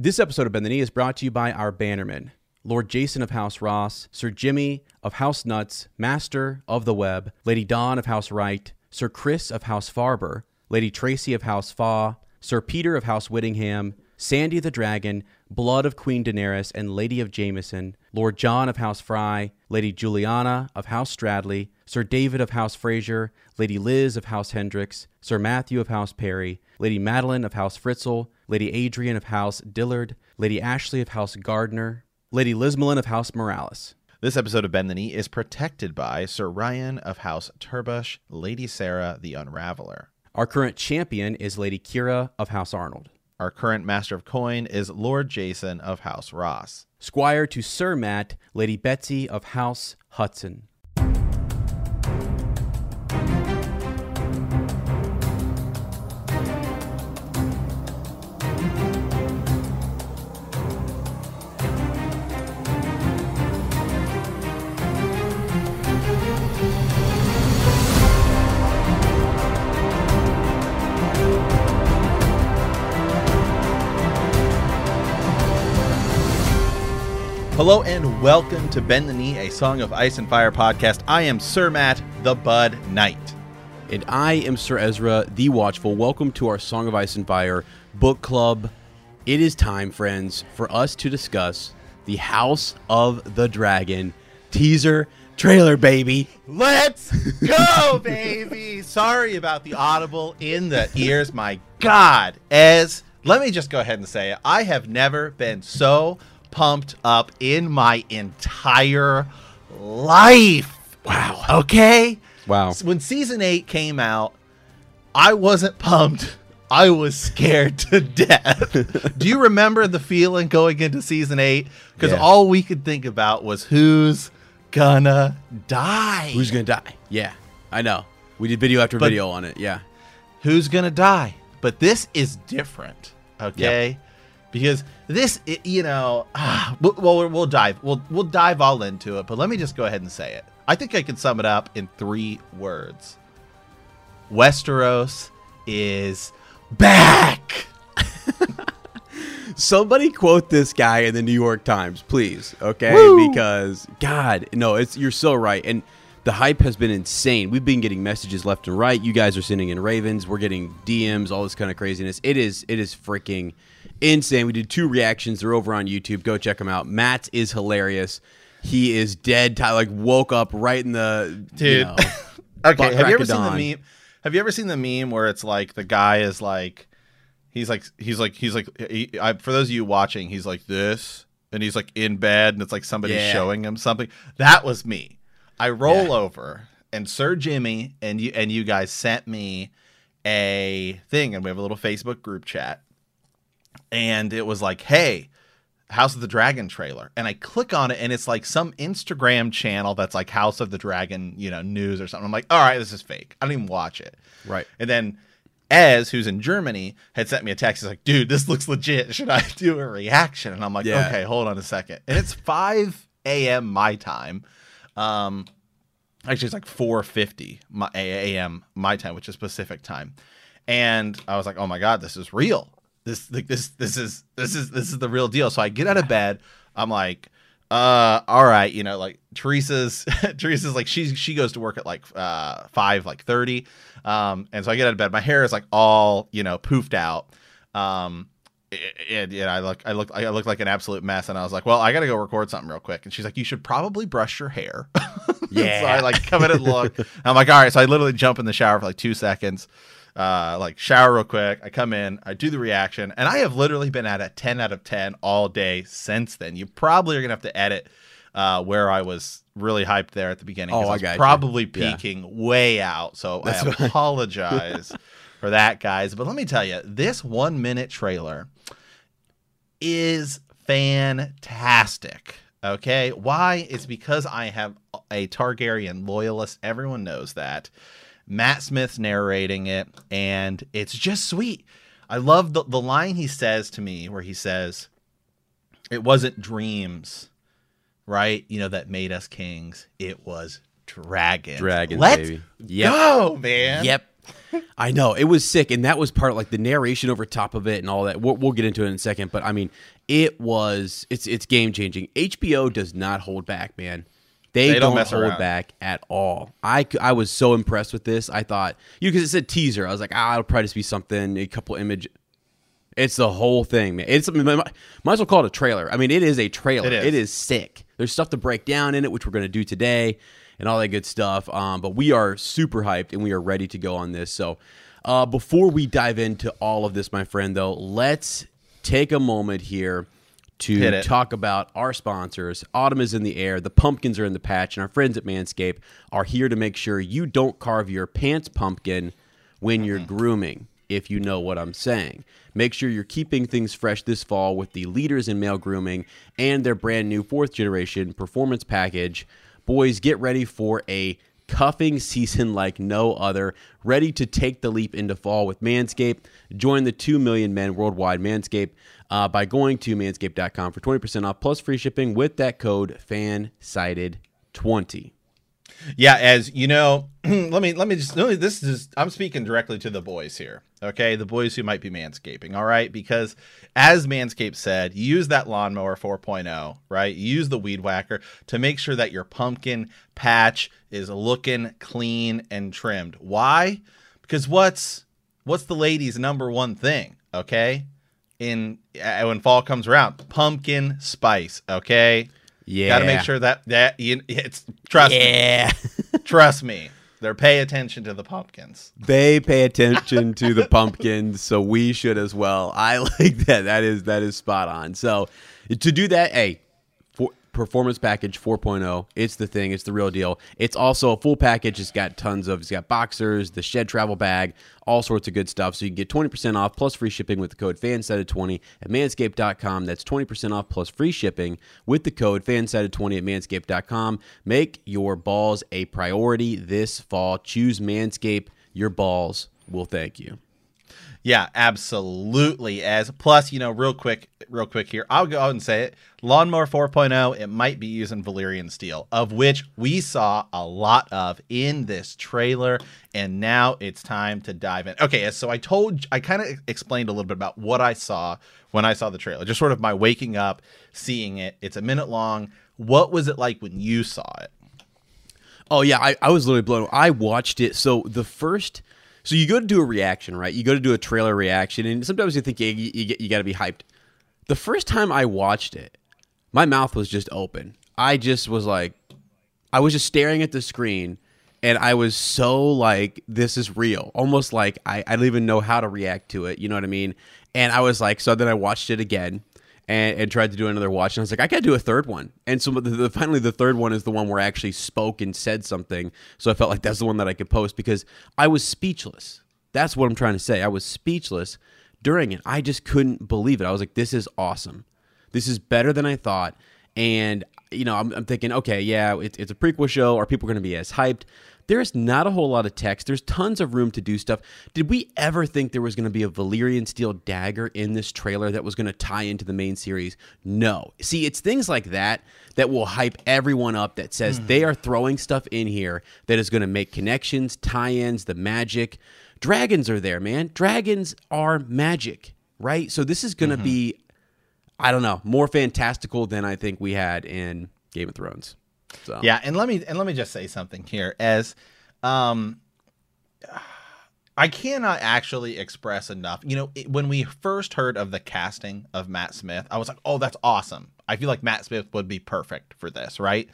This episode of Bend the Knee is brought to you by our bannermen Lord Jason of House Ross, Sir Jimmy of House Nuts, Master of the Web, Lady Dawn of House Wright, Sir Chris of House Farber, Lady Tracy of House Faw, Sir Peter of House Whittingham, Sandy the Dragon, Blood of Queen Daenerys and Lady of Jameson, Lord John of House Fry, Lady Juliana of House Stradley, Sir David of House Fraser, Lady Liz of House Hendricks, Sir Matthew of House Perry, Lady Madeline of House Fritzl, Lady Adrian of House Dillard, Lady Ashley of House Gardner, Lady Lismelin of House Morales. This episode of Bend the Knee is protected by Sir Ryan of House Turbush, Lady Sarah the Unraveler. Our current champion is Lady Kira of House Arnold. Our current Master of Coin is Lord Jason of House Ross. Squire to Sir Matt, Lady Betsy of House Hudson. Hello and welcome to Bend the Knee, a Song of Ice and Fire podcast. I am Sir Matt, the Bud Knight. And I am Sir Ezra, the Watchful. Welcome to our Song of Ice and Fire book club. It is time, friends, for us to discuss the House of the Dragon teaser trailer, baby. Let's go, baby. Sorry about the audible in the ears. My God. As let me just go ahead and say it. I have never been so pumped up in my entire life. Wow. Okay? Wow. When season eight came out, I wasn't pumped. I was scared to death. Do you remember the feeling going into season eight? Because Yeah. all we could think about was who's gonna die. Who's to die? Yeah, I know. We did video after But- video on it. Yeah. who's gonna die. But this is different, okay? Because this, you know, well, well, we'll dive, we'll we'll dive all into it. But let me just go ahead and say it. I think I can sum it up in three words. Westeros is back. Somebody quote this guy in the New York Times, please. Okay, Woo! because God, no, it's you're so right, and the hype has been insane. We've been getting messages left and right. You guys are sending in Ravens. We're getting DMs, all this kind of craziness. It is, it is freaking insane. We did two reactions. They're over on YouTube. Go check them out. Matt is hilarious. He is dead. Ty like woke up right in the You know, Okay, have you ever seen the meme? Have you ever seen the meme where it's like the guy is like, he's like, he's like, he's like, he, I, for those of you watching, he's like this, and he's like in bed, and it's like somebody Yeah. showing him something. That was me. I roll Yeah. over, and Sir Jimmy and you and you guys sent me a thing, and we have a little Facebook group chat, and it was like, hey. House of the Dragon trailer. And I click on it and it's like some Instagram channel that's like House of the Dragon, you know, news or something. I'm like, all right, this is fake. I don't even watch it. right. And then Ez, who's in Germany, had sent me a text. He's like, dude, this looks legit. Should I do a reaction? And I'm like, Yeah. okay, hold on a second. And it's 5 a.m. my time. Um, actually, it's like 4:50 my a.m. my time, which is Pacific time. And I was like, oh my god, this is real. This like this this is this is this is the real deal. So I get out of bed. I'm like, uh, all right, you know, like Teresa's Teresa's like she she goes to work at like uh five like thirty, um, and so I get out of bed. My hair is like all you know poofed out, um, and yeah, I look I look I look like an absolute mess. And I was like, well, I got to go record something real quick. And she's like, you should probably brush your hair. Yeah. so I like come in and look. I'm like, all right. So I literally jump in the shower for like two seconds. Uh, like shower real quick. I come in, I do the reaction, and I have literally been at a 10 out of 10 all day since then. You probably are gonna have to edit uh, where I was really hyped there at the beginning. Oh, I was got you. probably Yeah. peaking way out. So That's I apologize for that, guys. But let me tell you, this one minute trailer is fantastic. Okay. Why? It's because I have a Targaryen loyalist. Everyone knows that. Matt Smith's narrating it, and it's just sweet. I love the, the line he says to me where he says, It wasn't dreams, right? You know, that made us kings. It was dragons. Dragons, Let's baby. Yep. go, man. Yep. I know it was sick, and that was part like the narration over top of it and all that. We'll, we'll get into it in a second, but I mean, it was it's it's game changing. HBO does not hold back, man. They, They don't, don't mess hold around. back at all. I, I was so impressed with this. I thought you because it said teaser. I was like, ah, it'll probably just be something, a couple image. It's the whole thing, man. It's might might as well call it a trailer. I mean, it is a trailer. It is. It is sick. There's stuff to break down in it, which we're going to do today, and all that good stuff. Um, but we are super hyped and we are ready to go on this. So, uh, before we dive into all of this, my friend, though, let's take a moment here to talk about our sponsors. Autumn is in the air, the pumpkins are in the patch, and our friends at Manscaped are here to make sure you don't carve your pants pumpkin when you're mm-hmm. grooming, if you know what I'm saying. Make sure you're keeping things fresh this fall with the leaders in male grooming and their brand new fourth generation performance package. Boys, get ready for a cuffing season like no other. Ready to take the leap into fall with Manscaped. Join the 2 million men worldwide Manscaped uh, by going to manscaped.com for 20% off plus free shipping with that code FANSIDED20. Yeah, as you know, let me let me just no, this is I'm speaking directly to the boys here. Okay, the boys who might be manscaping, all right? Because as Manscaped said, use that lawnmower 4.0, right? Use the weed whacker to make sure that your pumpkin patch is looking clean and trimmed. Why? Because what's what's the ladies' number one thing, okay? In uh, when fall comes around, pumpkin spice, okay? Yeah. Got to make sure that that you, it's trust me. Yeah. Trust me. They're pay attention to the pumpkins. they pay attention to the pumpkins, so we should as well. I like that. That is that is spot on. So to do that, hey, performance package 4.0, it's the thing. It's the real deal. It's also a full package. It's got tons of. It's got boxers, the shed travel bag, all sorts of good stuff. So you can get 20% off plus free shipping with the code FANSIDED20 at manscaped.com. That's 20% off plus free shipping with the code FANSIDED20 at manscaped.com. Make your balls a priority this fall. Choose Manscaped. Your balls will thank you. Yeah, absolutely. As plus, you know, real quick, real quick here, I'll go out and say it. Lawnmower 4.0, it might be using Valyrian steel, of which we saw a lot of in this trailer, and now it's time to dive in. Okay, so I told, I kind of explained a little bit about what I saw when I saw the trailer, just sort of my waking up, seeing it. It's a minute long. What was it like when you saw it? Oh yeah, I, I was literally blown. I watched it. So the first, so you go to do a reaction, right? You go to do a trailer reaction, and sometimes you think you you, you, got to be hyped. The first time I watched it, my mouth was just open. I just was like, I was just staring at the screen, and I was so like, this is real. Almost like I, I don't even know how to react to it. You know what I mean? And I was like, so then I watched it again. And, and tried to do another watch, and I was like, I gotta do a third one. And so the, the, finally, the third one is the one where I actually spoke and said something. So I felt like that's the one that I could post because I was speechless. That's what I'm trying to say. I was speechless during it. I just couldn't believe it. I was like, this is awesome. This is better than I thought. And, you know, I'm, I'm thinking, okay, yeah, it's, it's a prequel show. Are people going to be as hyped? There's not a whole lot of text. There's tons of room to do stuff. Did we ever think there was going to be a Valyrian steel dagger in this trailer that was going to tie into the main series? No. See, it's things like that that will hype everyone up that says hmm. they are throwing stuff in here that is going to make connections, tie ins, the magic. Dragons are there, man. Dragons are magic, right? So this is going to mm-hmm. be, I don't know, more fantastical than I think we had in Game of Thrones. So Yeah, and let me and let me just say something here as um I cannot actually express enough. You know, it, when we first heard of the casting of Matt Smith, I was like, "Oh, that's awesome. I feel like Matt Smith would be perfect for this, right?"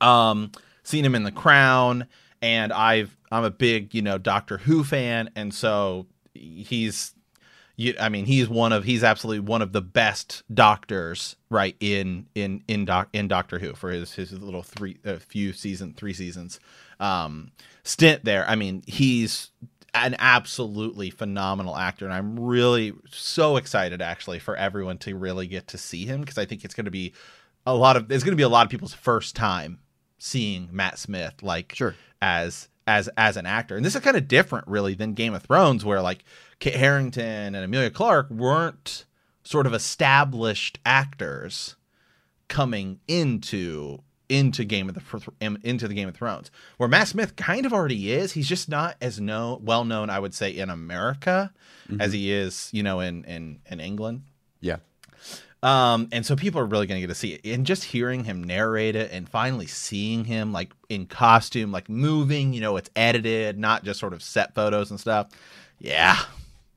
Um seen him in The Crown and I've I'm a big, you know, Doctor Who fan and so he's you, I mean, he's one of he's absolutely one of the best doctors, right? In in in doc in Doctor Who for his his little three a few season three seasons um, stint there. I mean, he's an absolutely phenomenal actor, and I'm really so excited actually for everyone to really get to see him because I think it's going to be a lot of it's going to be a lot of people's first time seeing Matt Smith like Sure. as as as an actor. And this is kind of different really than Game of Thrones where like Kit Harington and Emilia Clarke weren't sort of established actors coming into into Game of the into the Game of Thrones. Where Matt Smith kind of already is. He's just not as known, well known, I would say, in America mm-hmm. as he is, you know, in in in England. Yeah. Um, and so people are really going to get to see it. And just hearing him narrate it and finally seeing him like in costume, like moving, you know, it's edited, not just sort of set photos and stuff. Yeah.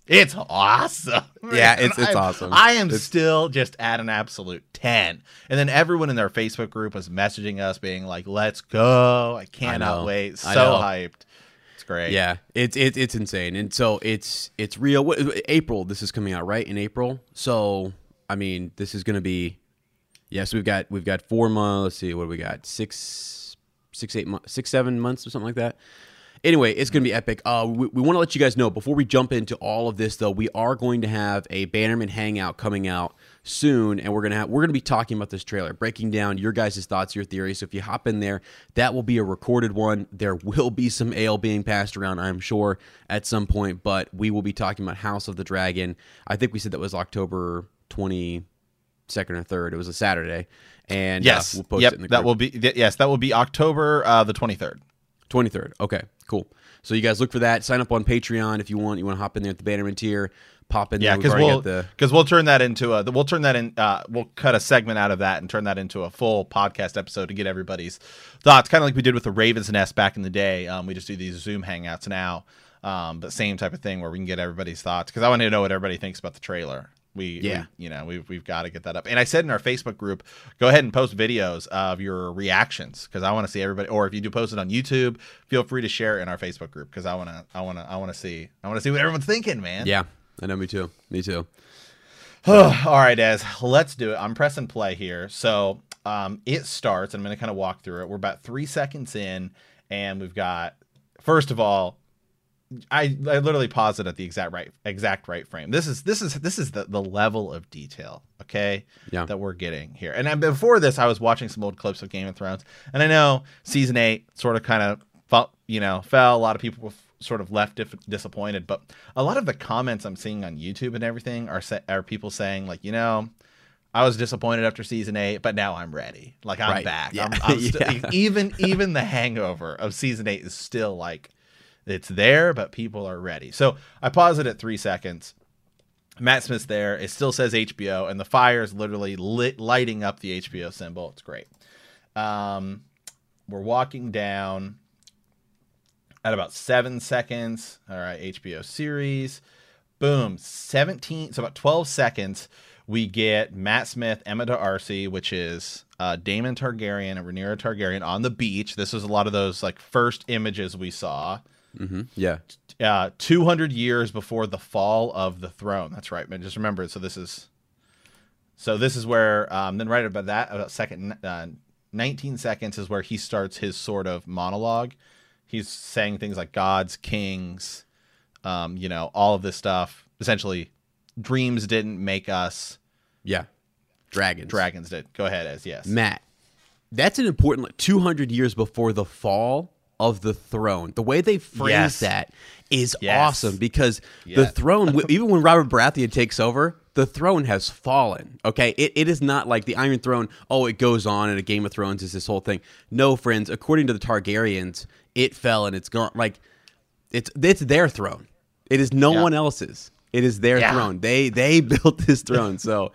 It's awesome. Yeah, it's it's I'm, awesome. I am it's... still just at an absolute 10. And then everyone in their Facebook group was messaging us being like, "Let's go. I cannot I wait. So hyped." It's great. Yeah, it's it's it's insane. And so it's it's real. April this is coming out, right? In April. So I mean, this is going to be yes. We've got we've got four months. Let's see, what do we got? Six, six, eight months, six, seven months or something like that. Anyway, it's going to be epic. Uh, we, we want to let you guys know before we jump into all of this, though, we are going to have a Bannerman Hangout coming out soon, and we're gonna have we're gonna be talking about this trailer, breaking down your guys' thoughts, your theories. So if you hop in there, that will be a recorded one. There will be some ale being passed around, I'm sure, at some point, but we will be talking about House of the Dragon. I think we said that was October twenty second or third. It was a Saturday, and uh, yes, uh, we'll post yep, it in the that will be yes, that will be October uh, the twenty third. Twenty third. Okay, cool. So you guys look for that. Sign up on Patreon if you want. You want to hop in there at the Bannerman tier. Pop in yeah, because we'll because we'll turn that into a we'll turn that in uh, we'll cut a segment out of that and turn that into a full podcast episode to get everybody's thoughts, kind of like we did with the Ravens Nest back in the day. Um, we just do these Zoom hangouts now, um, but same type of thing where we can get everybody's thoughts because I want to know what everybody thinks about the trailer. We, yeah, we, you know, we've we've got to get that up. And I said in our Facebook group, go ahead and post videos of your reactions because I want to see everybody. Or if you do post it on YouTube, feel free to share it in our Facebook group because I want to, I want to, I want to see, I want to see what everyone's thinking, man. Yeah, I know. Me too. Me too. All right, Ez, let's do it. I'm pressing play here. So um, it starts. I'm going to kind of walk through it. We're about three seconds in, and we've got first of all I, I literally paused it at the exact right exact right frame. This is this is this is the, the level of detail, okay, yeah. that we're getting here. And I, before this, I was watching some old clips of Game of Thrones, and I know season eight sort of kind of you know fell. A lot of people were sort of left dif- disappointed, but a lot of the comments I'm seeing on YouTube and everything are sa- are people saying like, you know, I was disappointed after season eight, but now I'm ready. Like I'm right. back. Yeah. I'm, I'm st- yeah. even even the hangover of season eight is still like it's there, but people are ready. So I pause it at three seconds. Matt Smith's there. It still says HBO, and the fire is literally lit, lighting up the HBO symbol. It's great. Um, we're walking down at about seven seconds. All right, HBO series. Boom, 17. So about 12 seconds, we get Matt Smith, Emma D'Arcy, which is uh, Daemon Targaryen and Rhaenyra Targaryen on the beach. This was a lot of those like first images we saw. Mm-hmm. Yeah. Uh, 200 years before the fall of the throne. That's right, man. Just remember. So this is, so this is where, um, then right about that, about second, uh, 19 seconds is where he starts his sort of monologue. He's saying things like gods, kings, um, you know, all of this stuff. Essentially, dreams didn't make us. Yeah. Dragons. Dragons did. Go ahead, as yes. Matt, that's an important, like, 200 years before the fall of the throne. The way they phrase yes. that is yes. awesome because yes. the throne, even when Robert Baratheon takes over, the throne has fallen. Okay, it, it is not like the Iron Throne. Oh, it goes on, and a Game of Thrones is this whole thing. No, friends. According to the Targaryens, it fell and it's gone. Like it's it's their throne. It is no yeah. one else's. It is their yeah. throne. They they built this throne. So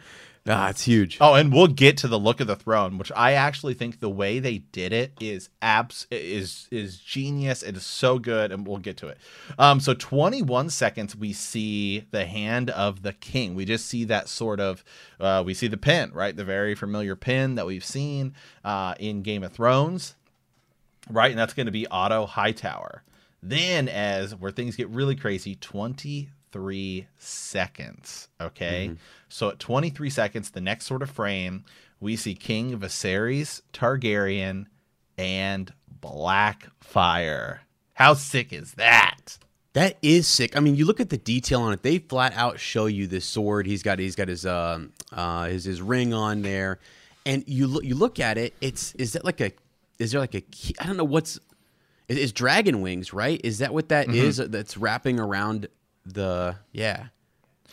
Ah, it's huge. Oh, and we'll get to the look of the throne, which I actually think the way they did it is abs is is genius. It is so good, and we'll get to it. Um, so 21 seconds, we see the hand of the king. We just see that sort of, uh, we see the pin, right? The very familiar pin that we've seen uh, in Game of Thrones, right? And that's going to be Otto Hightower. Then, as where things get really crazy, 23 seconds. Okay. Mm-hmm so at 23 seconds, the next sort of frame, we see King Viserys Targaryen and Blackfyre. How sick is that? That is sick. I mean, you look at the detail on it. They flat out show you this sword. He's got he's got his um uh his his ring on there, and you look you look at it. It's is that like a is there like a key? I don't know what's is, is dragon wings right? Is that what that mm-hmm. is? That's wrapping around the yeah.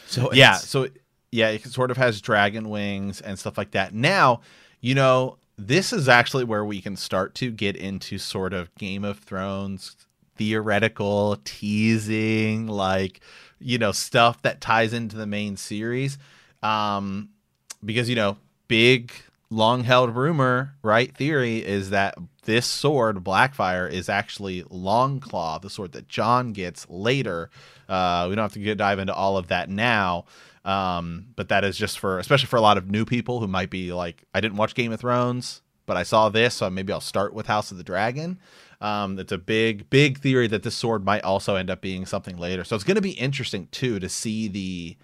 So yeah, so yeah, it sort of has dragon wings and stuff like that. Now, you know, this is actually where we can start to get into sort of Game of Thrones theoretical teasing, like you know stuff that ties into the main series. Um, because you know, big long held rumor, right? Theory is that this sword, Blackfyre, is actually Longclaw, the sword that Jon gets later. Uh, we don't have to get, dive into all of that now. Um, but that is just for, especially for a lot of new people who might be like, I didn't watch Game of Thrones, but I saw this, so maybe I'll start with House of the Dragon. Um, it's a big, big theory that this sword might also end up being something later. So it's going to be interesting too to see the,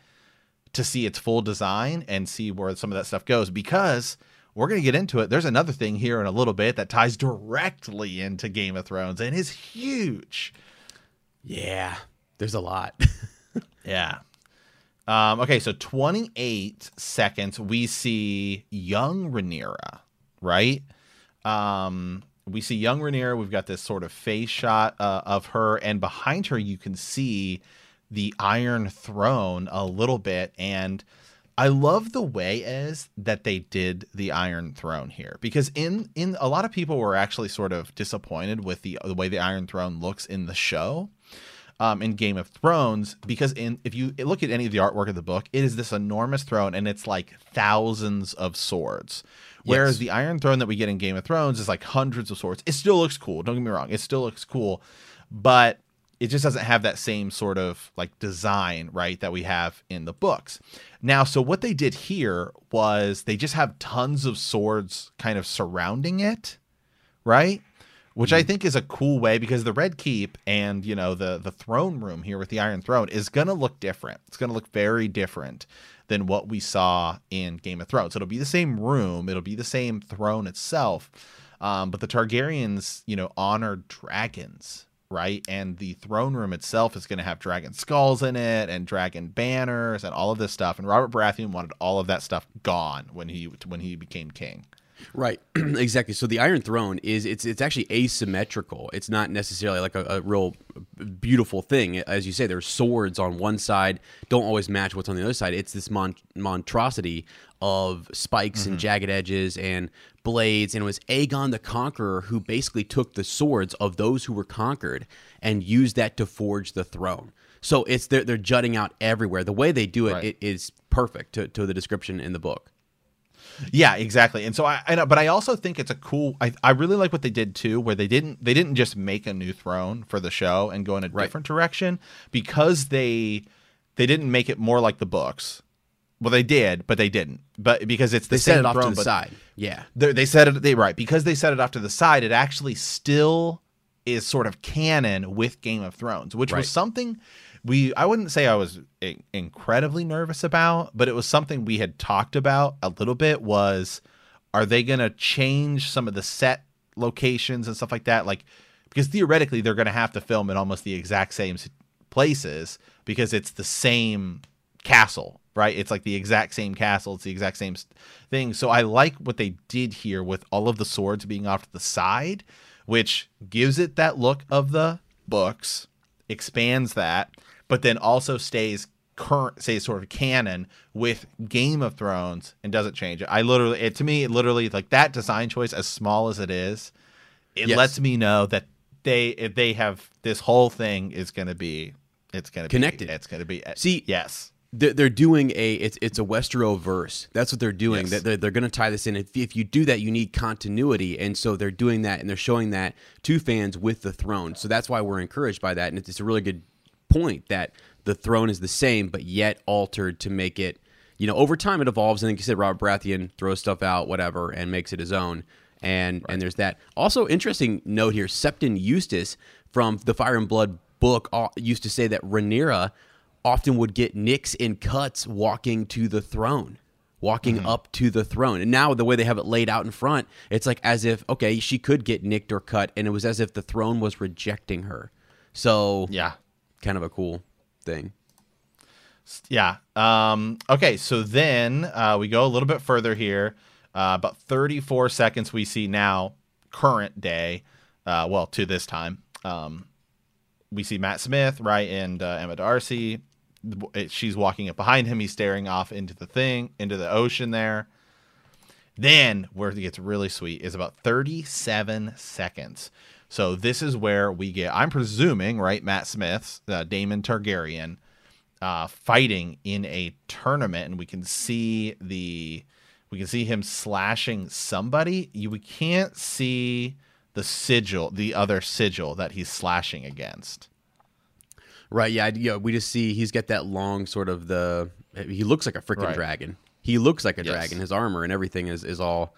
to see its full design and see where some of that stuff goes because we're going to get into it. There's another thing here in a little bit that ties directly into Game of Thrones and is huge. Yeah, there's a lot. yeah. Um, okay, so 28 seconds, we see young Rhaenyra, right? Um, we see young Rhaenyra. We've got this sort of face shot uh, of her, and behind her, you can see the Iron Throne a little bit. And I love the way is that they did the Iron Throne here because in in a lot of people were actually sort of disappointed with the the way the Iron Throne looks in the show um, in Game of Thrones because in if you look at any of the artwork of the book, it is this enormous throne and it's like thousands of swords. Whereas Yes. the Iron Throne that we get in Game of Thrones is like hundreds of swords. It still looks cool. Don't get me wrong. It still looks cool, but it just doesn't have that same sort of like design, right, that we have in the books. Now, so what they did here was they just have tons of swords kind of surrounding it, right? Which I think is a cool way because the Red Keep and you know the the throne room here with the Iron Throne is gonna look different. It's gonna look very different than what we saw in Game of Thrones. It'll be the same room, it'll be the same throne itself, um, but the Targaryens, you know, honored dragons, right? And the throne room itself is going to have dragon skulls in it and dragon banners and all of this stuff. And Robert Baratheon wanted all of that stuff gone when he when he became king. Right, exactly. So the Iron Throne is it's it's actually asymmetrical. It's not necessarily like a, a real beautiful thing, as you say. There's swords on one side, don't always match what's on the other side. It's this mon- monstrosity of spikes and mm-hmm. jagged edges and blades, and it was Aegon the Conqueror who basically took the swords of those who were conquered and used that to forge the throne. So it's they're, they're jutting out everywhere. The way they do it, Right. it is perfect to, to the description in the book. Yeah, exactly. And so I, I know, but I also think it's a cool. I, I really like what they did too, where they didn't they didn't just make a new throne for the show and go in a Right. different direction because they they didn't make it more like the books. Well, they did, but they didn't. But because it's the They same set it off throne, to the side. Yeah. they they set it they right because they set it off to the side. It actually still is sort of canon with Game of Thrones, which Right. was something we I wouldn't say I was incredibly nervous about, but it was something we had talked about a little bit. Was are they going to change some of the set locations and stuff like that? Like because theoretically they're going to have to film in almost the exact same places because it's the same castle, right? It's like the exact same castle. It's the exact same thing. So I like what they did here with all of the swords being off to the side, which gives it that look of the books, expands that, but then also stays current, stays sort of canon with Game of Thrones and doesn't change it. I literally, it to me, it literally like that design choice, as small as it is, it Yes. lets me know that they, if they have this whole thing is going to be, it's going to be Connected. It's going to be eh, See, yes. they're, they're doing a it's it's a Westeros verse. That's what they're doing. Yes. They're, they're going to tie this in. If, if you do that, you need continuity, and so they're doing that, and they're showing that to fans with the throne. So that's why we're encouraged by that, and it's, it's a really good point that the throne is the same, but yet altered to make it. You know, over time it evolves, and like you said, Robert Baratheon throws stuff out, whatever, and makes it his own. And and there's that. Also, interesting note here: Septon Eustace from the Fire and Blood book uh, used to say that Rhaenyra often would get nicks and cuts walking to the throne, walking up to the throne. And now the way they have it laid out in front, it's like as if okay, she could get nicked or cut, and it was as if the throne was rejecting her. So Yeah. Kind of a cool thing. Yeah. Um, okay. So then uh, we go a little bit further here. Uh, about 34 seconds we see now, current day. Uh, well, to this time. Um, we see Matt Smith, right, and uh, Emma D'Arcy. She's walking up behind him. He's staring off into the thing, into the ocean there. Then where it gets really sweet is about 37 seconds. So this is where we get. I'm presuming, right? Matt Smith's uh, Daemon Targaryen uh, fighting in a tournament, and we can see the we can see him slashing somebody. You we can't see the sigil, the other sigil that he's slashing against. Right. Yeah. Yeah. We just see he's got that long sort of the. He looks like a freaking Right. dragon. He looks like a Yes. dragon. His armor and everything is, is all,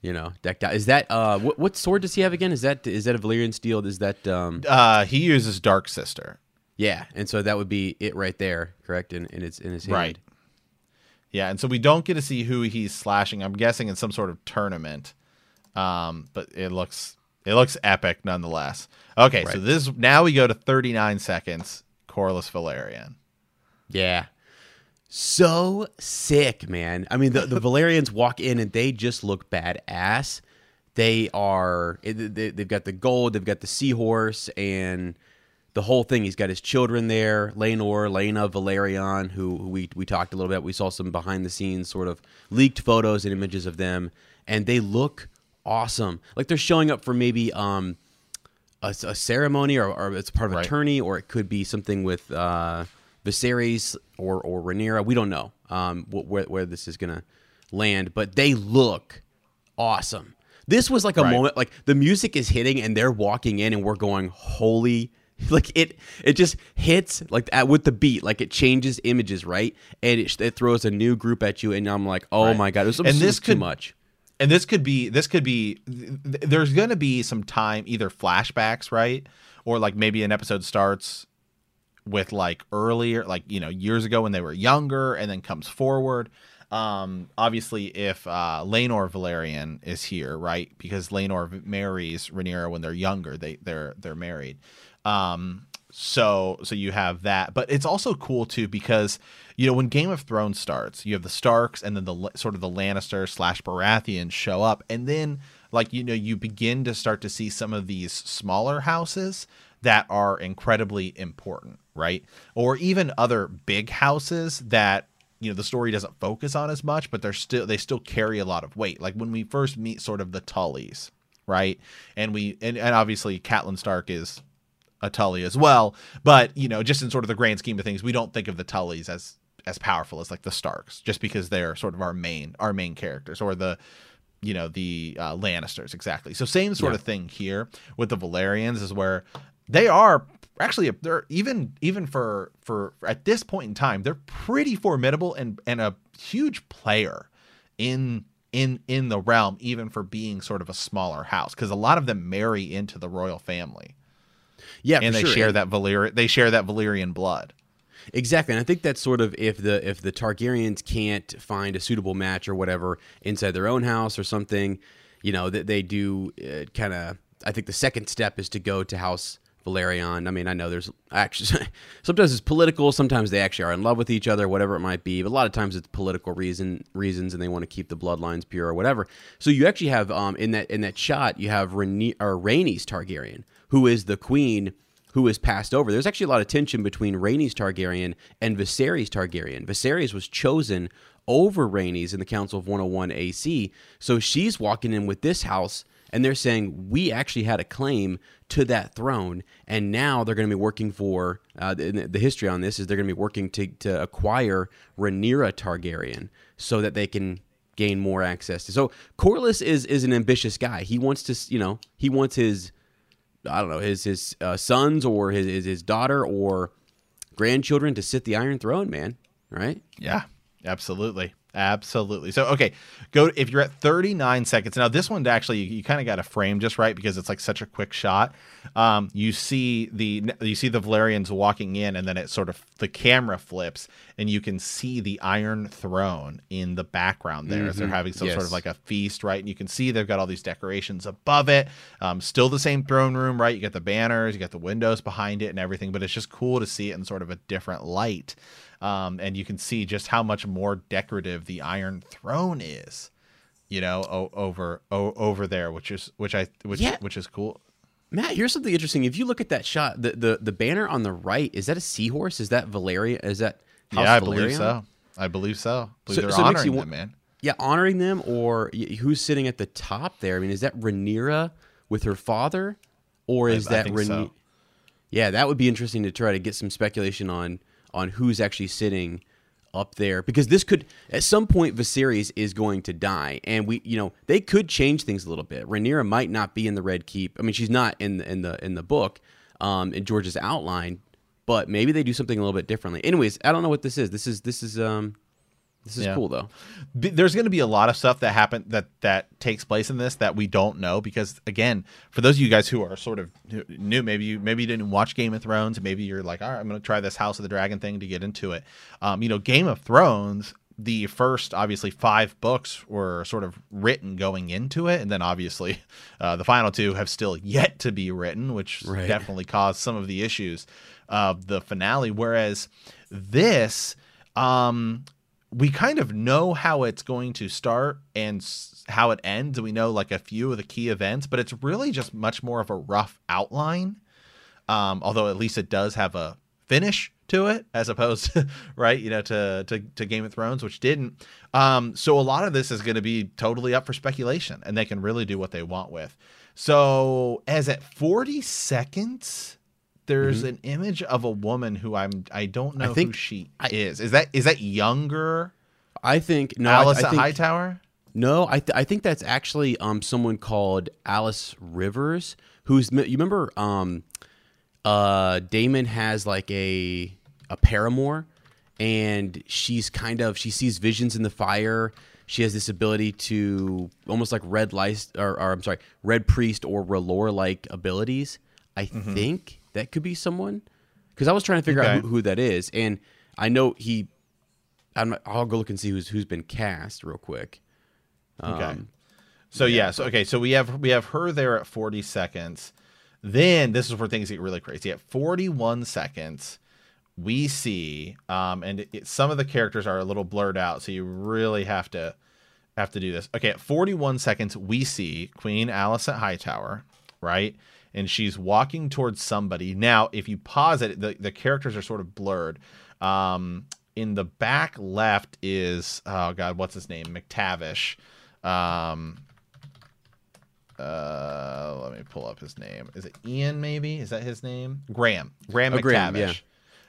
you know, decked out. Is that uh what, what sword does he have again? Is that is that a Valyrian steel? Is that um Uh, he uses Dark Sister. yeah? And so that would be it right there, correct? In in its in his hand. Right. Yeah, and so we don't get to see who he's slashing. I'm guessing in some sort of tournament. Um, but it looks it looks epic nonetheless. Okay, so this now we go to 39 seconds. Corlys Velaryon. Yeah. So sick, man. I mean, the, the Velaryons walk in and they just look badass. They are, they, they've got the gold, they've got the seahorse, and the whole thing. He's got his children there Laenor, Laena, Velaryon, who, who we, we talked a little bit. We saw some behind the scenes sort of leaked photos and images of them, and they look awesome. Like they're showing up for maybe, um, a, a ceremony or, or it's part of a tourney or it could be something with uh, Viserys or or Rhaenyra. We don't know um, wh- where where this is gonna land, but they look awesome. This was like a Right. moment like the music is hitting and they're walking in and we're going holy like it it just hits like at, with the beat like it changes images right and it, it throws a new group at you and I'm like oh Right. my god it was, And this too could- much and this could be this could be th- there's going to be some time either flashbacks right or like maybe an episode starts with like earlier like you know years ago when they were younger and then comes forward. Um obviously if uh Laenor Velaryon is here right because Laenor v- marries Rhaenyra when they're younger they they're they're married. Um so so you have that. But it's also cool too because you know when game of thrones starts you have the starks and then the sort of the lannister slash baratheons show up. And then like you know you begin to start to see some of these smaller houses that are incredibly important right or even other big houses that you know the story doesn't focus on as much but they're still they still carry a lot of weight like when we first meet sort of the tullys right and we and, and obviously Catelyn Stark is a Tully as well. But you know, just in sort of the grand scheme of things, we don't think of the Tullys as as powerful as like the Starks, just because they're sort of our main our main characters, or the you know the uh, Lannisters exactly. So same sort Yeah. of thing here with the Velaryons is where they are actually they're even even for for at this point in time they're pretty formidable and and a huge player in in in the realm even for being sort of a smaller house because a lot of them marry into the royal family yeah and they sure. share And- that Valyrian they share that Valyrian blood. Exactly, and I think that's sort of if the if the Targaryens can't find a suitable match or whatever inside their own house or something, you know, that they do uh, kind of. I think the second step is to go to House Velaryon. I mean, I know there's actually sometimes it's political, sometimes they actually are in love with each other, whatever it might be. But a lot of times it's political reason reasons, and they want to keep the bloodlines pure or whatever. So you actually have um in that in that shot you have Rhaeny- or Rhaenys Targaryen, who is the queen who is passed over. There's actually a lot of tension between Rhaenys Targaryen and Viserys Targaryen. Viserys was chosen over Rhaenys in the Council of 101 AC, so she's walking in with this house, and they're saying we actually had a claim to that throne, and now they're going to be working for. Uh, the, the history on this is they're going to be working to to acquire Rhaenyra Targaryen so that they can gain more access to. So Corlys is is an ambitious guy. He wants to, you know, he wants his I don't know his his uh, sons or his, his his daughter or grandchildren to sit the Iron Throne, man. Right? Yeah, absolutely. Absolutely. So okay, go if you're at 39 seconds. Now this one actually you, you kind of got to frame just right because it's like such a quick shot. Um, you see the you see the Velaryons walking in, and then it sort of the camera flips, and you can see the Iron Throne in the background there as they're having some sort of like a feast, right? And you can see they've got all these decorations above it. Um, still the same throne room, right? You got the banners, you got the windows behind it, and everything. But it's just cool to see it in sort of a different light um, and you can see just how much more decorative the Iron Throne is, you know, o- over o- over there, which is which I which Yeah. which is cool. Matt, here's something interesting. If you look at that shot, the the, the banner on the right is that a seahorse? Is that Valeria? Is that House yeah, I believe so. I believe so. I believe So- they're so honoring them, man. yeah, honoring them, or who's sitting at the top there? I mean, is that Rhaenyra with her father, or is I that Rhaeny- so. Yeah, that would be interesting to try to get some speculation on on who's actually sitting up there because this could at some point Viserys is going to die, and we you know they could change things a little bit. Rhaenyra might not be in the Red Keep. I mean, she's not in the in the in the book, um, in George's outline, but maybe they do something a little bit differently. Anyways, I don't know what this is. This is this is um this is Yeah. cool though. There's going to be a lot of stuff that happen that that takes place in this that we don't know because again for those of you guys who are sort of new maybe you maybe you didn't watch game of thrones maybe you're like all right i'm going to try this house of the dragon thing to get into it um, you know game of thrones the first obviously five books were sort of written going into it and then obviously uh, the final two have still yet to be written which Right. definitely caused some of the issues of the finale whereas this um we kind of know how it's going to start and how it ends. We know like a few of the key events, but it's really just much more of a rough outline. Um, although at least it does have a finish to it, as opposed to right, you know, to to, to Game of Thrones, which didn't. Um, so a lot of this is going to be totally up for speculation, and they can really do what they want with. So as at forty seconds. There's an image of a woman who I'm I don't know who think she I- is. Is that is that younger I think no, Alice I, at think, Hightower? No, I, th- I think that's actually um someone called Alys Rivers, who's you remember um uh Daemon has like a a paramour, and she's kind of she sees visions in the fire. She has this ability to almost like red lice or, or I'm sorry, red priest or R'hllor like abilities. I Mm-hmm. think that could be someone because I was trying to figure out who, who that is, and I know he. I'm, I'll go look and see who's who's been cast real quick. Okay. Um, So yeah, so okay, so we have we have her there at 40 seconds. Then this is where things get really crazy. At 41 seconds, we see um and it, some of the characters are a little blurred out, so you really have to have to do this. Okay, at 41 seconds, we see Queen Alicent Hightower, right? And she's walking towards somebody. Now, if you pause it, the, the characters are sort of blurred. Um, in the back left is oh god, what's his name? McTavish. Um, uh, let me pull up his name. Is it Ian? Maybe is that his name? Graham. Graham Oh, McTavish. Graham, yeah.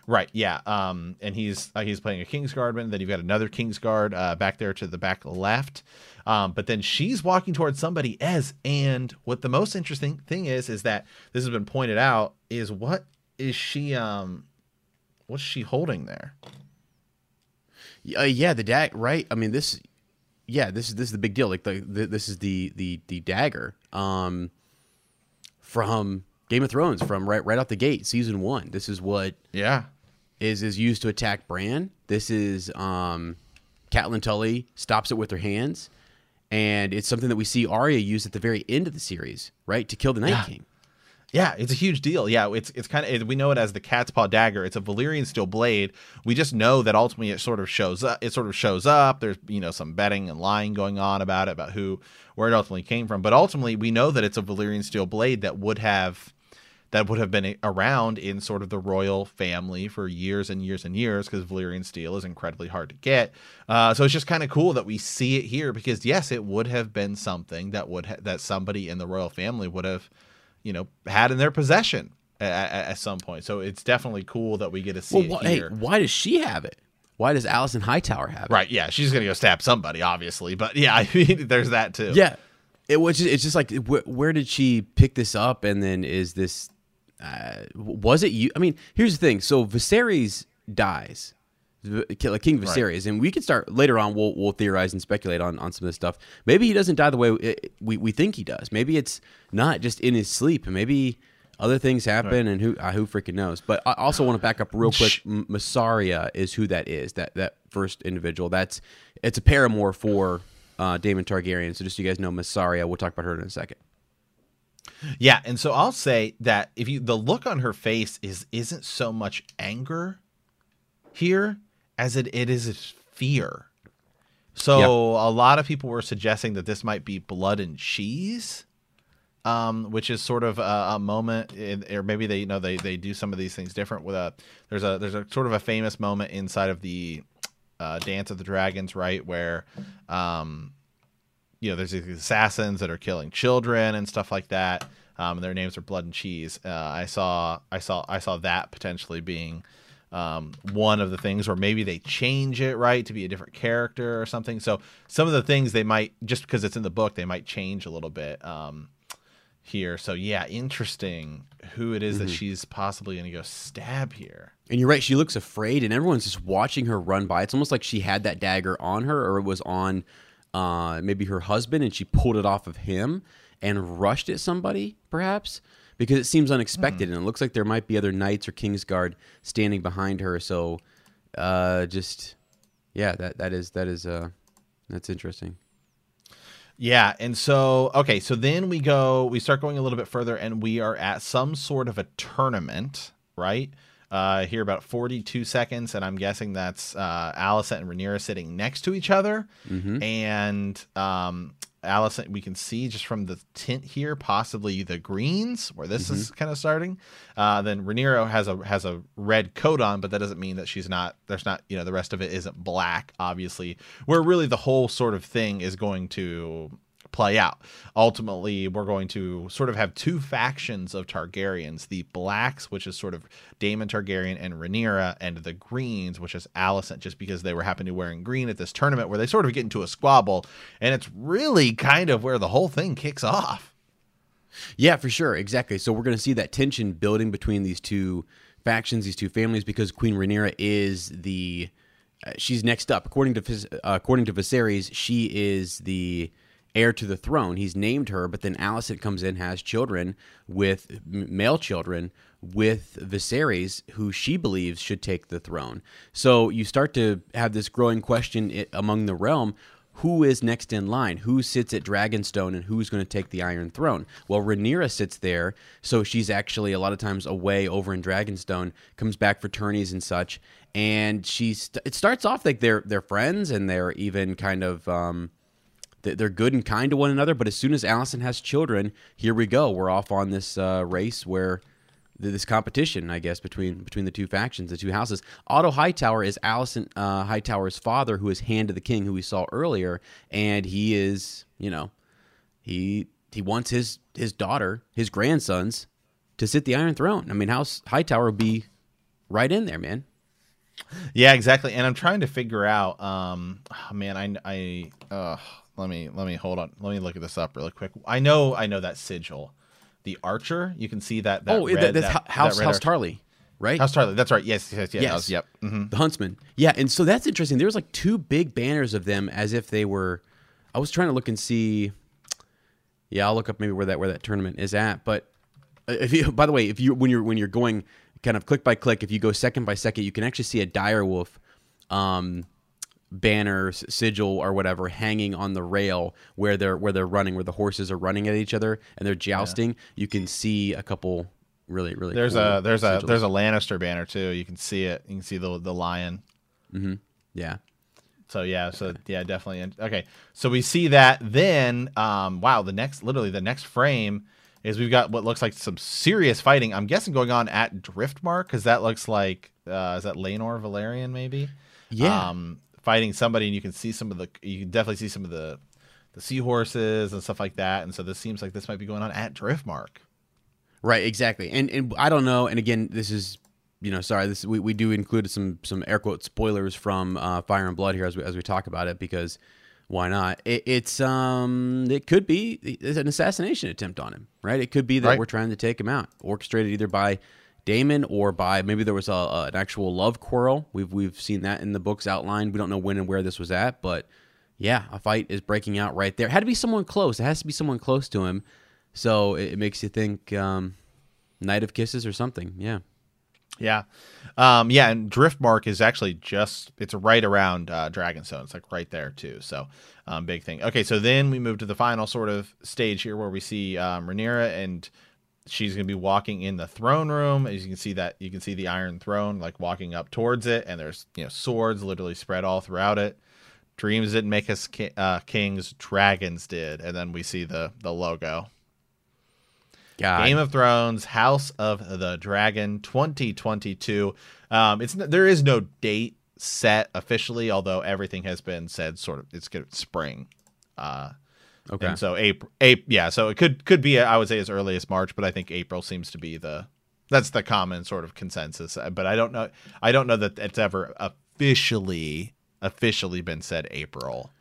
Right. Yeah. Um, and he's uh, he's playing a Kingsguardman. Then you've got another Kingsguard uh, back there to the back left. Um, but then she's walking towards somebody as and what the most interesting thing is is that this has been pointed out is what is she um what's she holding there? Uh, yeah, the dag. Right. I mean, this. Yeah, this is this is the big deal. Like the, the this is the the the dagger. Um, from Game of Thrones, from right right out the gate, season one. This is what Yeah. Is is used to attack Bran. This is um, Catelyn Tully stops it with her hands, and it's something that we see Arya use at the very end of the series, right, to kill the Night Yeah. King. Yeah, it's a huge deal. Yeah, it's it's kind of we know it as the cat's paw dagger. It's a Valyrian steel blade. We just know that ultimately it sort of shows up. It sort of shows up. There's you know some betting and lying going on about it about who where it ultimately came from. But ultimately we know that it's a Valyrian steel blade that would have that would have been around in sort of the royal family for years and years and years because Valyrian steel is incredibly hard to get. Uh, so it's just kind of cool that we see it here because yes, it would have been something that would ha- that somebody in the royal family would have, you know, had in their possession at, at, at some point. So it's definitely cool that we get to see Well, it wh- hey, why does she have it? Why does Alicent Hightower have it? Right? Yeah, she's gonna go stab somebody, obviously, but yeah, I mean, there's that too. Yeah, it was. Just, it's just like wh- where did she pick this up? And then is this? Uh, was it you? I mean, here's the thing. So Viserys dies, like King Viserys, and we can start later on. We'll we'll theorize and speculate on on some of this stuff. Maybe he doesn't die the way we we, we think he does. Maybe it's not just in his sleep, and maybe. Other things happen, and who uh, who freaking knows? But I also want to back up real quick. Mysaria is who that is. That that first individual. That's it's a paramour for uh, Daemon Targaryen. So just so you guys know, Mysaria. We'll talk about her in a second. Yeah, and so I'll say that if you the look on her face is isn't so much anger here as it, it is fear. So a lot of people were suggesting that this might be blood and cheese, um, which is sort of a, a moment, in, or maybe they you know they they do some of these things different. With a there's a there's a sort of a famous moment inside of the uh, Dance of the Dragons, right? Where, um, you know, there's these assassins that are killing children and stuff like that. Um, and their names are Blood and Cheese. Uh, I saw, I saw, I saw that potentially being um, one of the things, or maybe they change it right to be a different character or something. So some of the things they might just because it's in the book, they might change a little bit. Um, here. So yeah, interesting who it is Mm-hmm. that she's possibly going to go stab here. And you're right, she looks afraid, and everyone's just watching her run by. It's almost like she had that dagger on her, or it was on uh, maybe her husband, and she pulled it off of him and rushed at somebody, perhaps, because it seems unexpected, and it looks like there might be other knights or Kingsguard standing behind her. So, uh, just yeah, that that is that is uh, that's interesting. Yeah, and so okay, so then we go, we start going a little bit further, and we are at some sort of a tournament, right? Uh, here about 42 seconds, and I'm guessing that's uh, Alicent and Rhaenyra sitting next to each other, and um, Alicent we can see just from the tint here, possibly the greens where this is kind of starting. Uh, then Rhaenyra has a has a red coat on, but that doesn't mean that she's not. There's not you know the rest of it isn't black, obviously. Where really the whole sort of thing is going to play out. Ultimately, we're going to sort of have two factions of Targaryens: the blacks, which is sort of Daemon Targaryen and Rhaenyra, and the greens, which is Alicent, just because they were happening to wearing green at this tournament, where they sort of get into a squabble, and it's really kind of where the whole thing kicks off. Yeah, for sure, exactly. So we're going to see that tension building between these two factions, these two families, because Queen Rhaenyra is the uh, she's next up according to uh, according to Viserys. She is the heir to the throne. He's named her, but then Alicent comes in, has children with male children with Viserys, who she believes should take the throne. So you start to have this growing question among the realm who is next in line? Who sits at Dragonstone and who's going to take the Iron Throne? Well, Rhaenyra sits there, so she's actually a lot of times away over in Dragonstone, comes back for tourneys and such, and she's. It starts off like they're they're friends and they're even kind of. Um, they're good and kind to one another, but as soon as Alicent has children, here we go. We're off on this uh, race where this competition, I guess, between between the two factions, the two houses. Otto Hightower is Alicent uh, Hightower's father, who is Hand of the King, who we saw earlier, and he is, you know, he he wants his his daughter, his grandsons, to sit the Iron Throne. I mean, House Hightower would be right in there, man. Yeah, exactly. And I'm trying to figure out. Um, oh, man, I I uh, let me let me hold on. Let me look at this up really quick. I know I know that sigil, the archer. You can see that. that oh, red, that, that's that- House that House. Tarly, right? House Tarly. That's right. Yes, yes, yes. Yes. House- yep. hmm the huntsman yeah and so that's interesting there's like two big banners of them as if they were i was trying to look and see yeah i'll look up maybe where that where that tournament is at but uh, if you by the way if you when you're when you're going kind of click by click if you go second by second you can actually see a dire wolf um banner sigil or whatever hanging on the rail where they're where they're running where the horses are running at each other and they're jousting you can see a couple really really There's cool a there's a there's a Lannister banner too. You can see it. You can see the the lion. mm-hmm. yeah So yeah, so yeah, definitely. Okay, so we see that. Then, um, wow, the next, literally the next frame is we've got what looks like some serious fighting. I'm guessing going on at Driftmark because that looks like uh, is that Laenor Velaryon maybe? Yeah. Um, fighting somebody, and you can see some of the, you can definitely see some of the, the seahorses and stuff like that. And so this seems like this might be going on at Driftmark. Right, exactly. And and I don't know. And again, this is you know, sorry, this we, we do include some some air quote spoilers from uh, Fire and Blood here as we as we talk about it because why not? It, it's um it could be it's an assassination attempt on him, right? It could be that Right. we're trying to take him out, orchestrated either by Daemon or by maybe there was a, a- an actual love quarrel. We've we've seen that in the books outlined. We don't know when and where this was at, but yeah, a fight is breaking out right there. It had to be someone close. It has to be someone close to him. So it, it makes you think um, Night of Kisses or something. Yeah. Yeah. Um, yeah, and Driftmark is actually just it's right around uh Dragonstone. It's like right there too. So um big thing. Okay, so then we move to the final sort of stage here where we see um Rhaenyra and she's gonna be walking in the throne room. As you can see that you can see the Iron Throne like walking up towards it, and there's you know swords literally spread all throughout it. Dreams didn't make us ki- uh, kings, dragons did, and then we see the the logo. God. Game of Thrones, House of the Dragon, 2022. Um, it's there is no date set officially, although everything has been said sort of it's good spring. Uh, Okay. and so April, April, yeah. So it could could be I would say as early as March, but I think April seems to be the that's the common sort of consensus. Uh, But I don't know I don't know that it's ever officially officially been said April.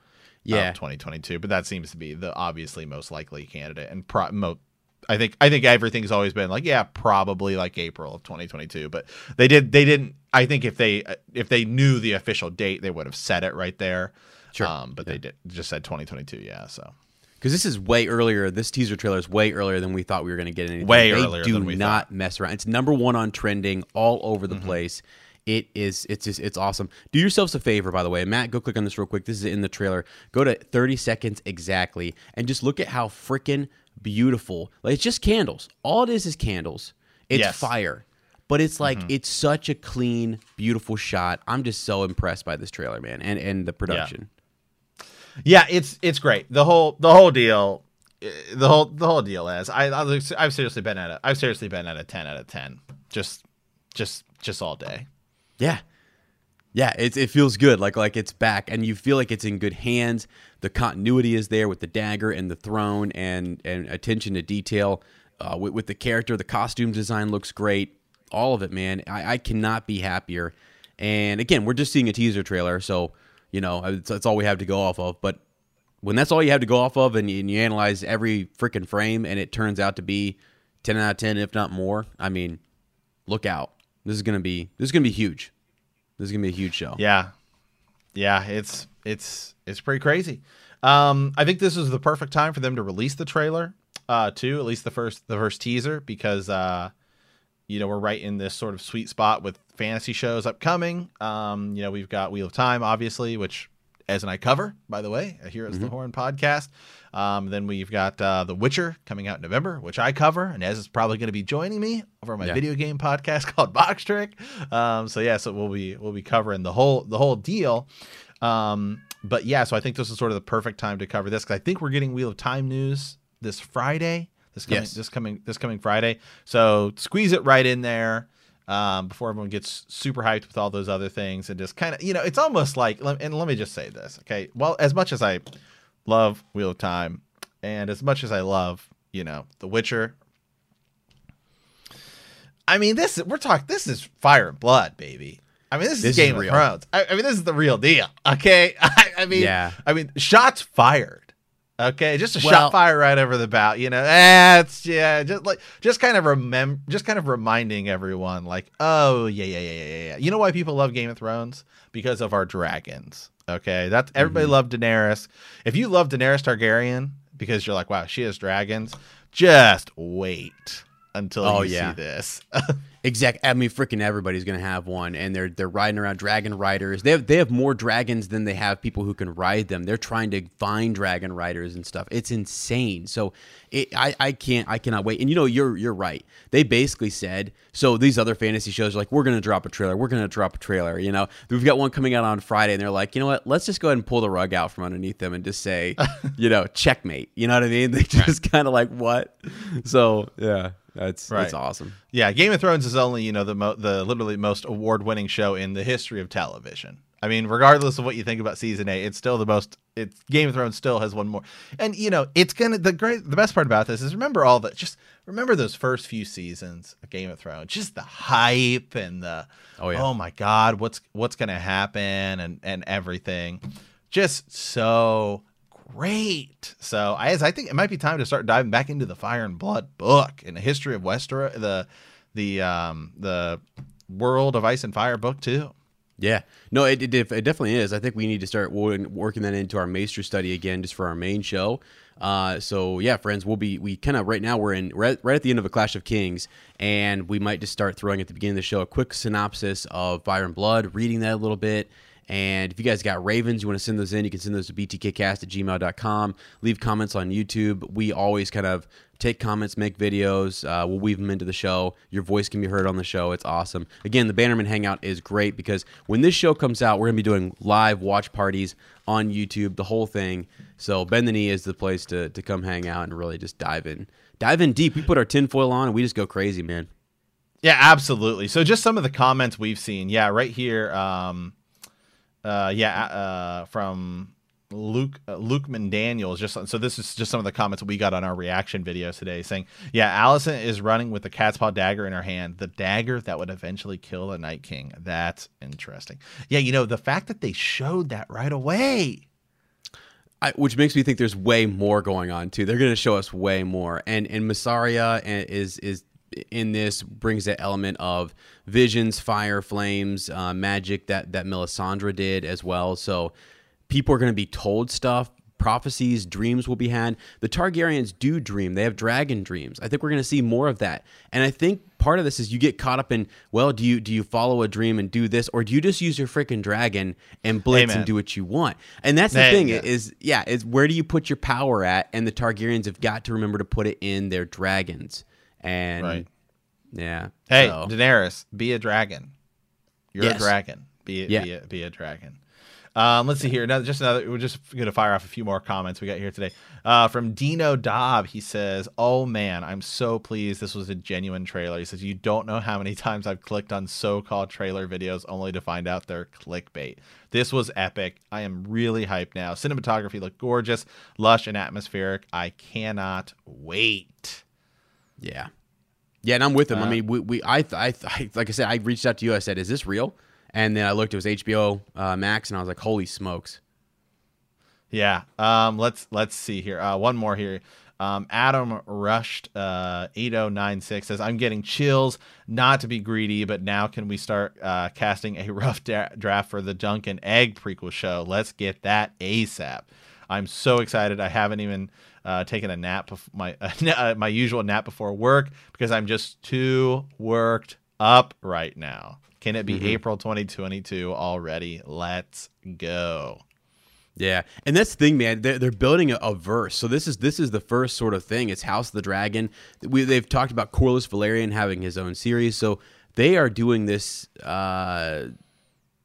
Yeah. of 2022. But that seems to be the obviously most likely candidate, and pro- mo- I think I think everything's always been like yeah, probably like April of 2022. But they did they didn't. I think if they if they knew the official date, they would have said it right there. Sure. Um, but they did just said 2022. Yeah. So. Because this is way earlier. This teaser trailer is way earlier than we thought we were going to get anything. Way they earlier do than we not thought. Mm-hmm. mess around. It's number one on trending all over the place. It is. It's just. It's awesome. Do yourselves a favor, by the way, Matt. Go click on this real quick. This is in the trailer. Go to 30 seconds exactly, and just look at how freaking beautiful. Like it's just candles. All it is is candles. It's Yes. fire. But it's like Mm-hmm. it's such a clean, beautiful shot. I'm just so impressed by this trailer, man, and and the production. Yeah, it's it's great. The whole the whole deal, the whole the whole deal is I I've seriously been at it. I've seriously been at a ten out of ten. Just just just all day. Yeah. Yeah, it's it feels good, like like it's back, and you feel like it's in good hands. The continuity is there with the dagger and the throne, and and attention to detail uh, with, with the character. The costume design looks great. All of it, man. I, I cannot be happier. And again, we're just seeing a teaser trailer, so you know it's, that's all we have to go off of. But when that's all you have to go off of, and you, and you analyze every freaking frame, and it turns out to be ten out of ten, if not more, I mean, look out. This is gonna be this is gonna be huge. This is gonna be a huge show. Yeah, yeah. It's it's it's pretty crazy. Um, I think this is the perfect time for them to release the trailer, uh, too. At least the first the first teaser because uh, you know we're right in this sort of sweet spot with fantasy shows upcoming. Um, you know we've got Wheel of Time, obviously, which as and I cover, by the way, here is the Horn podcast. Um, then we've got uh, The Witcher coming out in November, which I cover, and Ez is probably going to be joining me over my Yeah. video game podcast called Box Trick. Um, so yeah, so we'll be we'll be covering the whole the whole deal. Um, but yeah, so I think this is sort of the perfect time to cover this because I think we're getting Wheel of Time news this Friday. This coming Yes. this coming this coming Friday. So squeeze it right in there um, before everyone gets super hyped with all those other things and just kind of you know it's almost like and let me just say this okay well as much as I love Wheel of Time and as much as I love you know The Witcher. I mean, this we're talking. This is fire and blood, baby. I mean, this is This is Game of. Thrones. I, I mean, this is the real deal. Okay, I, I mean, Yeah. I mean, shots fired. Okay, just a Well- shot fire right over the bow. You know, eh, yeah, just like just kind of remember, just kind of reminding everyone, like, oh yeah, yeah, yeah, yeah, yeah. You know why people love Game of Thrones? Because of our dragons. Okay, that's everybody Mm-hmm. loved Daenerys. If you love Daenerys Targaryen because you're like, wow, she has dragons, just wait until Oh, you yeah. see this. Exact. I mean, freaking everybody's gonna have one, and they're they're riding around dragon riders. They have they have more dragons than they have people who can ride them. They're trying to find dragon riders and stuff. It's insane. So, it, I I can't I cannot wait. And you know, you're you're right. They basically said so. These other fantasy shows are like, we're gonna drop a trailer. We're gonna drop a trailer. You know, we've got one coming out on Friday, and they're like, you know what? Let's just go ahead and pull the rug out from underneath them and just say, you know, checkmate. You know what I mean? They just kind of like what? So yeah, that's Right. that's awesome. Yeah, Game of Thrones is only you know the mo- the literally most award winning show in the history of television. I mean, regardless of what you think about season eight, it's still the most. It's Game of Thrones still has one more, and you know it's gonna the great the best part about this is remember all the just remember those first few seasons of Game of Thrones, just the hype and the Oh, yeah. oh my god what's what's gonna happen and and everything, just so great. So I, I think it might be time to start diving back into the Fire and Blood book and the history of Westeros, the the um the World of Ice and Fire book too. Yeah, no, it, it, it definitely is. I think we need to start working that into our Maester study again, just for our main show. Uh, so yeah, friends, we'll be we kind of right now we're in right, right at the end of a Clash of Kings, and we might just start throwing at the beginning of the show a quick synopsis of Fire and Blood, reading that a little bit. And if you guys got ravens, you want to send those in, you can send those to btkcast at gmail.com. Leave comments on YouTube. We always kind of take comments, make videos. Uh, we'll weave them into the show. Your voice can be heard on the show. It's awesome. Again, the Bannerman Hangout is great because when this show comes out, we're going to be doing live watch parties on YouTube, the whole thing. So Bend the Knee is the place to, to come hang out and really just dive in. Dive in deep. We put our tinfoil on and we just go crazy, man. Yeah, absolutely. So just some of the comments we've seen. Yeah, right here. Um, uh, yeah, uh, from Luke uh, Luke McDaniels. Just so this is just some of the comments we got on our reaction videos today, saying, "Yeah, Alicent is running with the cat's paw dagger in her hand, the dagger that would eventually kill the Night King." That's interesting. Yeah, you know the fact that they showed that right away. I, which makes me think there's way more going on too. They're going to show us way more, and and Mysaria is is in this brings that element of visions, fire, flames, uh, magic that that Melisandre did as well. So people are going to be told stuff. Prophecies dreams will be had. The targaryens do dream. They have dragon dreams. I think we're going to see more of that. And i think part of this is you get caught up in well do you do you follow a dream and do this or do you just use your freaking dragon and blitz Amen. and do what you want? And that's the thing yeah. is yeah is where do you put your power at? And the targaryens have got to remember to put it in their dragons and Right. yeah Hey, so- Daenerys, be a dragon. You're Yes. a dragon. Be a, Yeah. be, a, be a dragon. Um, let's see here. Now, just another. We're just to fire off a few more comments we got here today. Uh, from Dino Dobb, he says, "Oh man, I'm so pleased. This was a genuine trailer." He says, "You don't know how many times I've clicked on so-called trailer videos only to find out they're clickbait. This was epic. I am really hyped now. Cinematography looked gorgeous, lush, and atmospheric. I cannot wait." Yeah, yeah, and I'm with him. I Uh, mean, we, we I, I, I, like I said, I reached out to you. I said, "Is this real?" And then I looked. It was HBO uh, Max, and I was like, "Holy smokes!" Yeah. Um, let's let's see here. Uh, one more here. Um, Adam rushed uh, 8096 says, I'm getting chills, not to be greedy, but now can we start uh, casting a rough da- draft for the Dunk and Egg prequel show? Let's get that ASAP. I'm so excited. I haven't even uh, taken a nap, bef- my uh, my usual nap before work because I'm just too worked up right now. Can it be April 2022 already? Let's go. Yeah, and that's the thing, man. They're, they're building a, a verse. So this is this is the first sort of thing. It's House of the Dragon. We, they've talked about Corlys Velaryon having his own series, so they are doing this uh,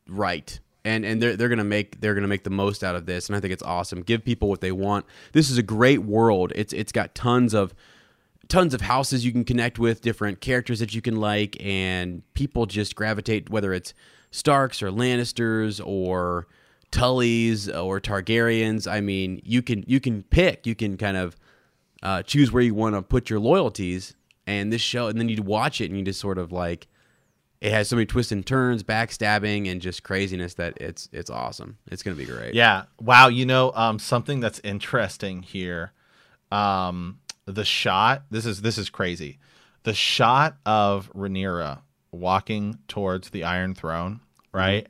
right. And and they're they're gonna make they're gonna make the most out of this, and I think it's awesome. Give people what they want. This is a great world. It's it's got tons of tons of houses you can connect with, different characters that you can like, and people just gravitate whether it's Starks or Lannisters or Tullys or Targaryens. I mean, you can you can pick, you can kind of uh, choose where you want to put your loyalties, and this show, and then you'd watch it and you just sort of like it has so many twists and turns, backstabbing, and just craziness that it's it's awesome. It's gonna be great. Yeah. Wow. You know, um, something that's interesting here. Um, the shot. This is this is crazy. The shot of Rhaenyra walking towards the Iron Throne, right?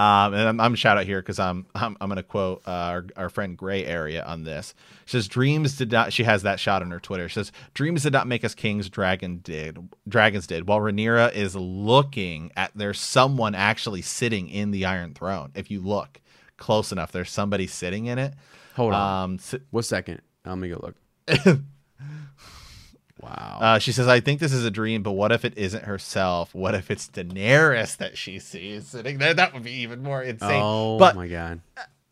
Um, and I'm, I'm shout out here because I'm I'm, I'm going to quote uh, our, our friend Gray Area on this. She says, "Dreams did not." She has that shot on her Twitter. She says, "Dreams did not make us kings. Dragon did. Dragons did." While Rhaenyra is looking at, there's someone actually sitting in the Iron Throne. If you look close enough, there's somebody sitting in it. Hold on. Um, si- One second. Let me go look. wow. Uh, she says, "I think this is a dream, but what if it isn't herself? What if it's Daenerys that she sees sitting there? That would be even more insane." oh but my god.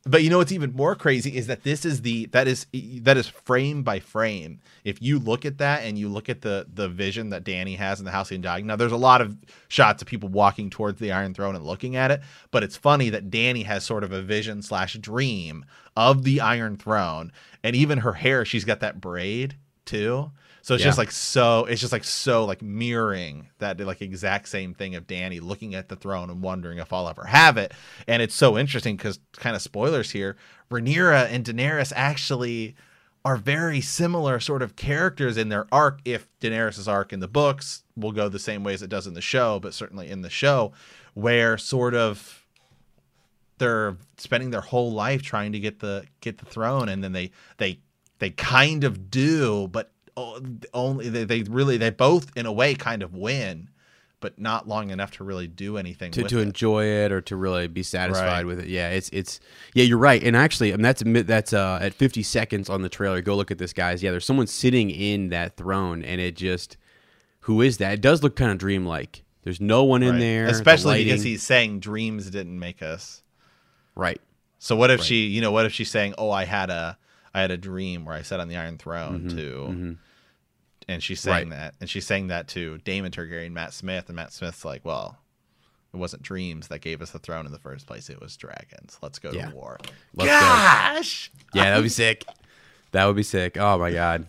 but you know what's even more crazy is that this is the that is that is frame by frame. If you look at that and you look at the the vision that Danny has in the House of Undying, now there's a lot of shots of people walking towards the Iron Throne and looking at it, but it's funny that Danny has sort of a vision slash dream of the Iron Throne, and even her hair, she's got that braid too. So it's Yeah. just like so it's just like so like mirroring that like exact same thing of Danny looking at the throne and wondering if I'll ever have it. And it's so interesting because kind of spoilers here, Rhaenyra and Daenerys actually are very similar sort of characters in their arc. If Daenerys' arc in the books will go the same way as it does in the show, but certainly in the show, where sort of they're spending their whole life trying to get the get the throne and then they they they kind of do but only they, they really they both in a way kind of win but not long enough to really do anything to, with to it. enjoy it or to really be satisfied Right. with it. Yeah, it's it's yeah, you're right. And actually, I mean, that's that's uh, at 50 seconds on the trailer. Go look at this, guys. Yeah, there's someone sitting in that throne, and it just who is that? It does look kind of dreamlike. There's no one in Right. there, the especially because he's saying dreams didn't make us right. so what if she you know what if she's saying oh i had a i had a dream where i sat on the iron throne mm-hmm. to mm-hmm. And she's saying. Right. that and she's saying that to daemon targaryen matt smith and matt smith's like well It wasn't dreams that gave us the throne in the first place. It was dragons. Let's go Yeah. to war. Let's go. Gosh. Yeah, that would be sick. That would be sick. Oh my god.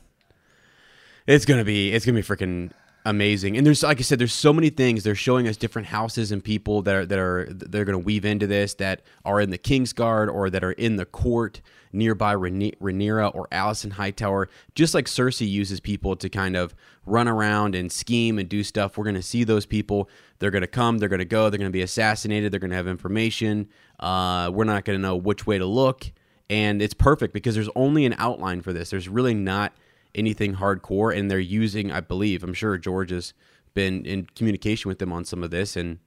It's gonna be it's gonna be freaking amazing. And there's like I said, there's so many things. They're showing us different houses and people that are that are they're gonna weave into this that are in the King's Guard or that are in the court nearby Rhaeny- Rhaenyra or Alicent Hightower. Just like Cersei uses people to kind of run around and scheme and do stuff. We're gonna see those people. They're gonna come. They're gonna go. They're gonna be assassinated. They're gonna have information. Uh, we're not gonna know which way to look and it's perfect because there's only an outline for this. There's really not anything hardcore, and they're using, I believe, I'm sure George has been in communication with them on some of this, and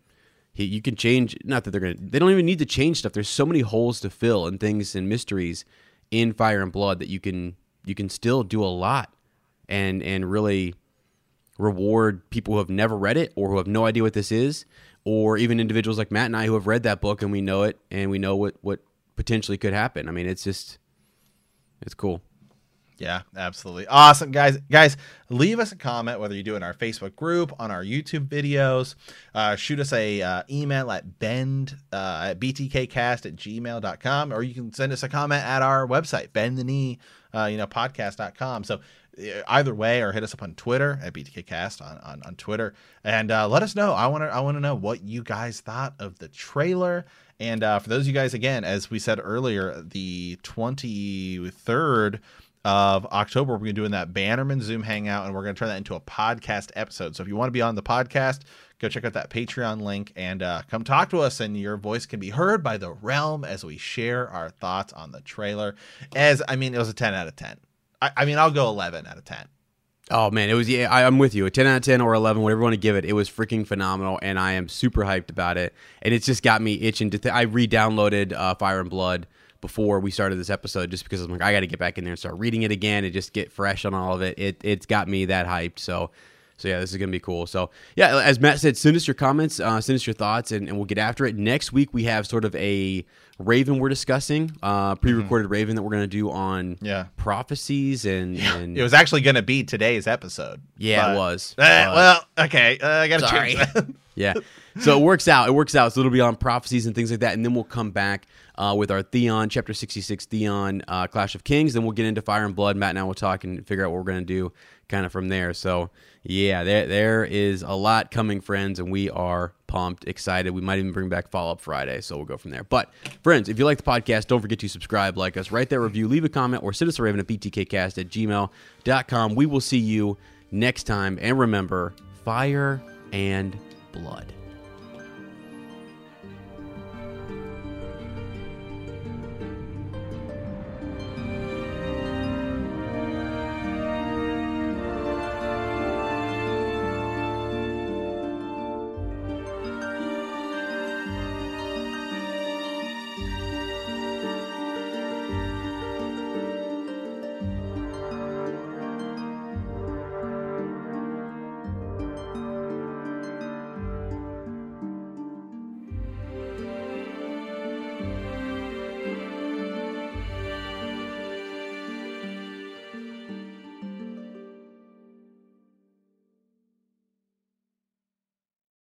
he, you can change. Not that they're gonna, they don't even need to change stuff. There's so many holes to fill and things and mysteries in Fire and Blood that you can you can still do a lot, and and really reward people who have never read it or who have no idea what this is, or even individuals like Matt and I who have read that book and we know it and we know what what potentially could happen. I mean, it's just it's cool. Yeah, absolutely. Awesome, guys. Guys, leave us a comment, whether you do it in our Facebook group, on our YouTube videos. Uh, shoot us a uh, email at bend uh, at btkcast at gmail.com, or you can send us a comment at our website, bend the knee, uh, you know, podcast.com. So uh, either way, or hit us up on Twitter at btkcast on, on, on Twitter, and uh, let us know. I want to I want to know what you guys thought of the trailer. And uh, for those of you guys, again, as we said earlier, the 23rd of October, we're going to be doing that Bannerman Zoom hangout, and we're going to turn that into a podcast episode. So if you want to be on the podcast, go check out that Patreon link and uh, come talk to us, and your voice can be heard by the realm as we share our thoughts on the trailer. As I mean, it was a 10 out of 10. I, I mean, I'll go 11 out of 10. Oh man, it was yeah. I, I'm with you. A 10 out of 10 or 11, whatever you want to give it. It was freaking phenomenal, and I am super hyped about it. And it's just got me itching to. Th- I re-downloaded uh, Fire and Blood before we started this episode, just because I'm like, I got to get back in there and start reading it again and just get fresh on all of it. It it's got me that hyped. So. So yeah, this is gonna be cool. So yeah, as Matt said, send us your comments, uh, send us your thoughts, and, and we'll get after it. Next week we have sort of a Raven we're discussing, uh, pre-recorded Raven that we're gonna do on Yeah. prophecies and, and It was actually going to be today's episode. yeah, it was. But- well, okay. Uh, I got to Sorry. change that. yeah. So it works out. It works out. So it'll be on prophecies and things like that, and then we'll come back uh, with our Theon chapter sixty-six Theon uh, Clash of Kings. Then we'll get into Fire and Blood. Matt and I will talk and figure out what we're gonna do, kind of from there. So yeah, there there is a lot coming, friends, and we are pumped, excited. We might even bring back Follow Up Friday, so we'll go from there. But friends, if you like the podcast, don't forget to subscribe, like us, write that review, leave a comment, or send us a raven at btkcast at gmail.com. We will see you next time, and remember, fire and blood.